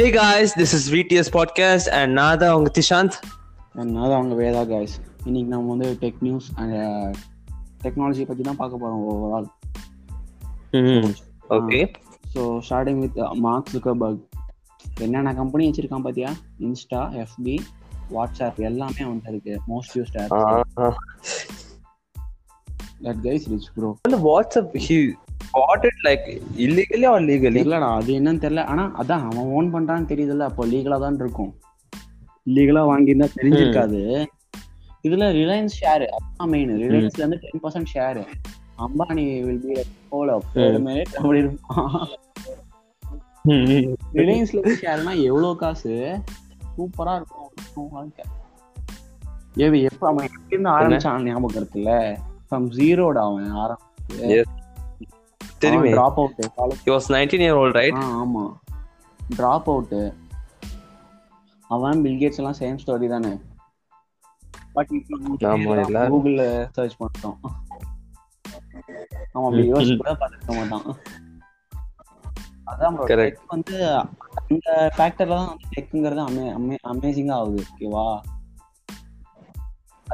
Hey guys, this is VTS Podcast and நான் தான் உங்க திஷாந்த். அதனால அவங்க வேதா காய்ஸ் இன்னைக்கு நம்ம வந்து டெக் நியூஸ் அண்ட் டெக்னாலஜி பற்றி தான் பார்க்க போகிறோம் overall okay so starting with Mark Zuckerberg என்னென்ன கம்பெனி வச்சிருக்கான் பார்த்தியா இன்ஸ்டா எஃபி வாட்ஸ்அப் எல்லாமே அவன்கிட்ட இருக்கு. Most used app that guys rich bro வந்து WhatsApp bought it like illegally or legally? தெரியலடா அது என்னன்னு தெரியல. ஆனா அதான் அவன் ஓன் பண்றான்னு தெரியுதுல்ல அப்போ லீகலா தான் இருக்கும். லீகலா வாங்கியிருந்தா தெரிஞ்சிருக்காது. இதுல ரிலையன்ஸ் ஷேர் அதான் மெயின் ரிலையன்ஸ்ல இருந்து ten percent share Ambani will be போல அப்படி இருப்பான். ரிலையன்ஸ்ல இருந்து ஷேர்னா எவ்வளவு காசு? சூப்பரா இருக்கும் வாழ்க்கை. ஏவி எப்ப அவன் எப்படி இருந்து ஆரம்பிச்சான் ஞாபகம் இருக்குல்ல ஃப்ரம் ஜீரோட அவன் ஆரம்பிச்சு. தெரியுமே. Drop out he was 19 year old right? ஆ ஆமா. டிராப் அவுட் அவன் பில்கேட்ஸ் எல்லாம் சேம் ஸ்டோரி தானே. பட் ஆமா, எல்லாரும். கூகுள்ல சர்ச் பண்ணிட்டோம். அப்படி யோசிச்சு கூட பார்த்துக்க மாட்டான். அதான் tech வந்து அந்த ஃபேக்டர்ல தான் டெக்குங்கிறது அமே அமே அமேசிங்கா ஆகுது. ஓகேவா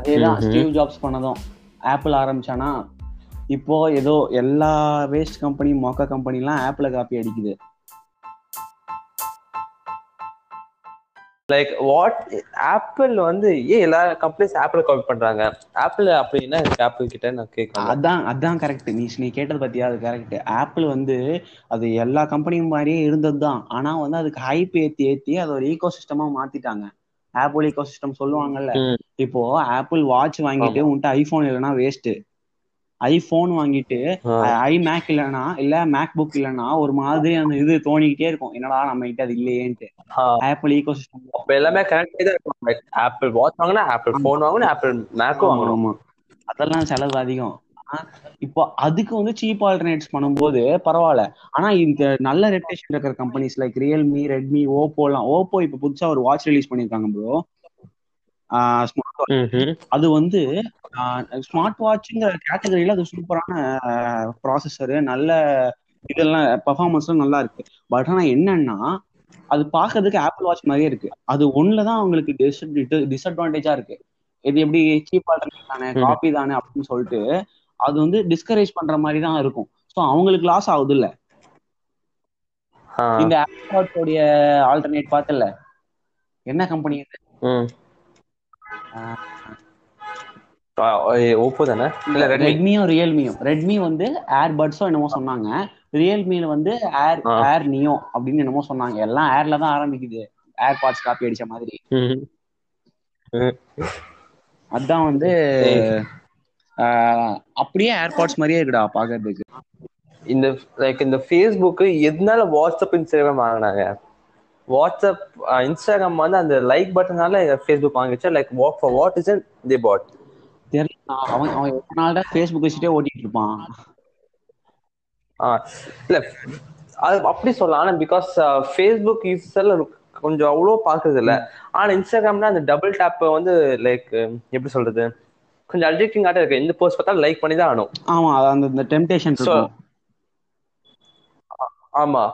அதேதான். ஸ்டீவ் ஜாப்ஸ் பண்ணதும். ஆப்பிள் ஆரம்பிச்சானா இப்போ ஏதோ எல்லா வேஸ்ட் கம்பெனி மொக்க கம்பெனிலாம் ஆப்பிள காப்பி அடிக்குது. Like what ஆப்பிள் வந்து ஏன் எல்லா கம்பெனிஸ் ஆப்பிள் காப்பி பண்றாங்க? ஆப்பிள் அப்படின்னா ஆப்பிள் கிட்ட நான் கேட்கணும் அதான் அதான் கரெக்ட் நீ நீ கேட்டது பத்தியா? அது கரெக்ட் ஆப்பிள் வந்து அது எல்லா கம்பெனியும் மாதிரியே இருந்தது தான் ஆனா வந்து அதுக்கு ஹைப் ஏத்தி ஏத்தி அது ஒரு ஈகோ சிஸ்டமா மாத்திட்டாங்க. ஆப்பிள் ஈகோ சிஸ்டம் சொல்லுவாங்கல்ல. இப்போ ஆப்பிள் வாட்ச் வாங்கிட்டு உன்கிட்ட ஐபோன் இல்லைன்னா வேஸ்ட் ஐபோன் வாங்கிட்டு ஐ மேக் இல்லைன்னா இல்ல மேக் புக் இல்லைன்னா ஒரு மாதிரி அந்த இது தோணிக்கிட்டே இருக்கும். என்னடா நம்ம கிட்ட அது இல்லையேன்ட்டு. ஆப்பிள் ஈகோ சிஸ்டம் அப்ப எல்லாமே கனெக்ட் தான் இருக்கும். ஆப்பிள் வாட்ச் வாங்கினா ஆப்பிள் ஃபோன் வாங்கணும் ஆப்பிள் மேக்கும் வாங்கணும். அதெல்லாம் செலவு அதிகம். இப்போ அதுக்கு வந்து சீப் ஆல்டர்னேட்ஸ் பண்ணும்போது பரவாயில்ல. ஆனா இந்த நல்ல ரெப்டேஷன் இருக்கிற companies like Realme Redmi Oppo எல்லாம் ஓப்போ இப்ப புதுசா ஒரு வாட்ச் ரிலீஸ் பண்ணிருக்காங்க ப்ரோ அது வந்து ஸ்மார்ட் வாட்ச்ங்கிற கேட்டகரியில அது சூப்பரான ப்ராசஸர் நல்ல இதெல்லாம் பெர்ஃபார்மன்ஸ்லாம் நல்லா இருக்கு. பட் ஆனா என்னன்னா அது பாக்குறதுக்கு ஆப்பிள் வாட்ச் மாதிரியே இருக்கு. அது ஒண்ணுலதான் அவங்களுக்கு டிஸ்அட்வான்டேஜா இருக்கு. இது எப்படி சீப் ஆல்டர்னேட் தானே. காப்பி தானே அப்படின்னு சொல்லிட்டு அது வந்து டிஸ்கரேஜ் பண்ற மாதிரி தான் இருக்கும். ஸோ அவங்களுக்கு லாஸ் ஆகுது இல்ல. இந்த ஆப்பிள் வாட்சோடைய ஆல்டர்னேட் பார்த்தல என்ன கம்பெனி ஓப்போ தானே? இல்ல ரெட்மியும் ரியல்மியும் ரெட்மி வந்து ஏர்பட்ஸும் என்னமோ சொன்னாங்க. ரியல்மில வந்து ஏர். ஏர் நியோ அப்படின்னு என்னமோ சொன்னாங்க. எல்லாம் ஏர்ல தான் ஆரம்பிக்குது. ஏர் பாட்ஸ் காப்பி அடிச்ச மாதிரி. அதான் வந்து ஆஹ், அப்படியே ஏர்பாட்ஸ் மாதிரியே இருக்குடா பாக்குறதுக்கு. இந்த லைக் இந்த ஃபேஸ்புக் எதனால வாட்ஸ்அப் இன்ஸ்டாகிராம் வாங்கினாங்க? வாட்ஸ்அப் இன்ஸ்டாகிராம் வந்து அந்த லைக் பட்டனால Facebook வாங்கிச்சா like what for what is the bot தெரியல அவன் அவன் எவ்வளவு நாள் தான் ஃபேஸ்புக் வச்சுட்டே ஓட்டிட்டு இருப்பான்? இல்ல அது அப்படி சொல்லலாம். ஆனா பிகாஸ் ஃபேஸ்புக் யூஸர்ல கொஞ்சம் அவ்வளோ பாக்குறது இல்ல. ஆனா இன்ஸ்டாகிராம்ல அந்த டபுள் டேப் வந்து லைக் எப்படி சொல்றது? கொஞ்சம் அடிக்டிங் ஆட்ட இருக்கு. எந்த போஸ்ட் பார்த்தாலும் லைக் பண்ணி தான் ஆகணும். ஆமா அந்த டெம்டேஷன் ஆமா.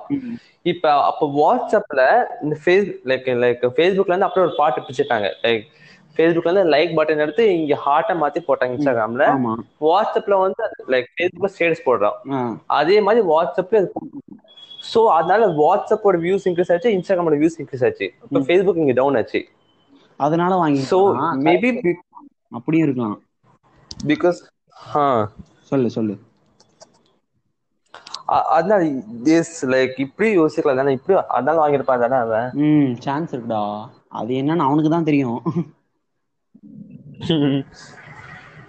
இப்ப அப்ப வாட்ஸ்அப்ல இந்த ஃபேஸ் லைக் லைக் ஃபேஸ்புக்ல இருந்து அப்படியே ஒரு பாட்டு பிடிச்சிட்டாங்க லைக் ஃபேஸ்புக்ல இருந்து லைக் பட்டன் எடுத்து இங்க ஹார்ட்டை மாத்தி போட்டாங்க இன்ஸ்டாகிராம்ல வாட்ஸ்அப்ல வந்து லைக் ஃபேஸ்புக்ல ஸ்டேட்டஸ் போடுறோம். அதே மாதிரி வாட்ஸ்அப்ல சோ அதனால வாட்ஸ்அப்போட வியூஸ் இன்க்ரீஸ் ஆச்சு இன்ஸ்டாகிராமோட வியூஸ் இன்க்ரீஸ் ஆச்சு. இப்ப ஃபேஸ்புக் இங்க டவுன் ஆச்சு. அதனால வாங்கி சோ மேபி அப்படியும் இருக்கலாம். பிகாஸ் சொல்லு சொல்லு. அதனால திஸ் லைக் இப்படி யோசிக்கலாம். தானே இப்படி அதனால வாங்கியிருப்பான் தானே அவன்? ம் சான்ஸ் இருக்குடா. அது என்னன்னு அவனுக்கு தான் தெரியும்.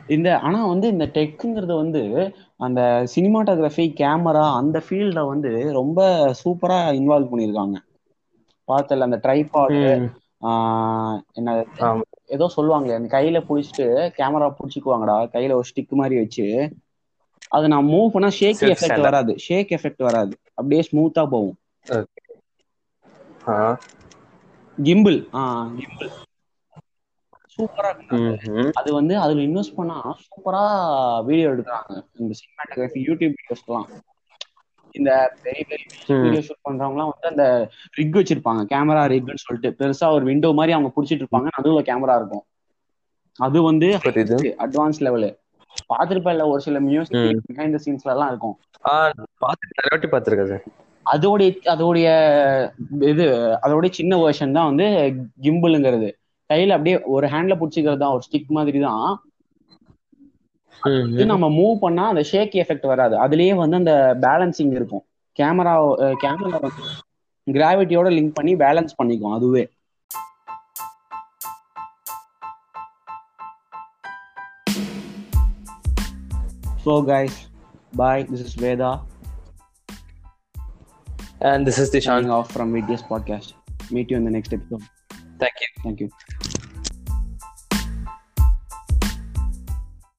இந்த ஆனா வந்து இந்த டெக்குங்கிறது வந்து அந்த சினிமாட்டோகிராஃபி கேமரா அந்த ஃபீல்ட வந்து ரொம்ப சூப்பரா இன்வால்வ் பண்ணியிருக்காங்க. பார்த்தல அந்த ட்ரைபாட் என்ன. ஏதோ சொல்லுவாங்களே அந்த கையில புடிச்சிட்டு கேமரா புடிச்சுக்குவாங்கடா. கையில ஒரு ஸ்டிக் மாதிரி வச்சு. அது நான் மூவ் பண்ணா ஷேக் எஃபெக்ட். வராது. ஷேக் எஃபெக்ட் வராது. அப்படியே ஸ்மூத்தா போகும். கிம்பிள் ஆ. கிம்பிள் சூப்பரா. அது. வந்து அதுல இன்வெஸ்ட் பண்ணா சூப்பரா வீடியோ எடுக்கிறாங்க. இந்த சினிமாட்டோகிராஃபி யூடியூப் வீடியோஸ்லாம் இந்த பெரிய பெரிய. வீடியோ ஷூட் பண்றவங்கலாம் வந்து அந்த ரிக் வச்சிருப்பாங்க. கேமரா ரிக்னு சொல்லிட்டு. பெருசா ஒரு விண்டோ மாதிரி அவங்க புடிச்சிட்டு இருப்பாங்க நடுவுல கேமரா இருக்கும். அது வந்து அட்வான்ஸ் லெவலு பாத்திருப்பேன்ல ஒரு சில மியூசிக் பிஹைண்ட் த சீன்ஸ்ல எல்லாம் இருக்கும். நிறைய வாட்டி பாத்துருக்கேன் அதோடைய அதோடைய இது அதோடைய சின்ன வெர்ஷன் தான் வந்து கிம்பிளுங்கிறது கையில அப்படியே ஒரு ஹேண்ட்ல புடிச்சிக்கிறது தான் ஒரு ஸ்டிக் மாதிரி தான். இது நம்ம மூவ் பண்ணா அந்த ஷேக் எஃபெக்ட் வராது. அதுலயே வந்து அந்த பேலன்சிங் இருக்கும். கேமரா கேமரா வந்து கிராவிட்டியோட லிங்க் பண்ணி பேலன்ஸ் பண்ணிக்கும் அதுவே. So, guys, bye. This is Veda. And this is Dishan. Signing off from VDS Podcast. Meet you in the next episode. Thank you. Thank you.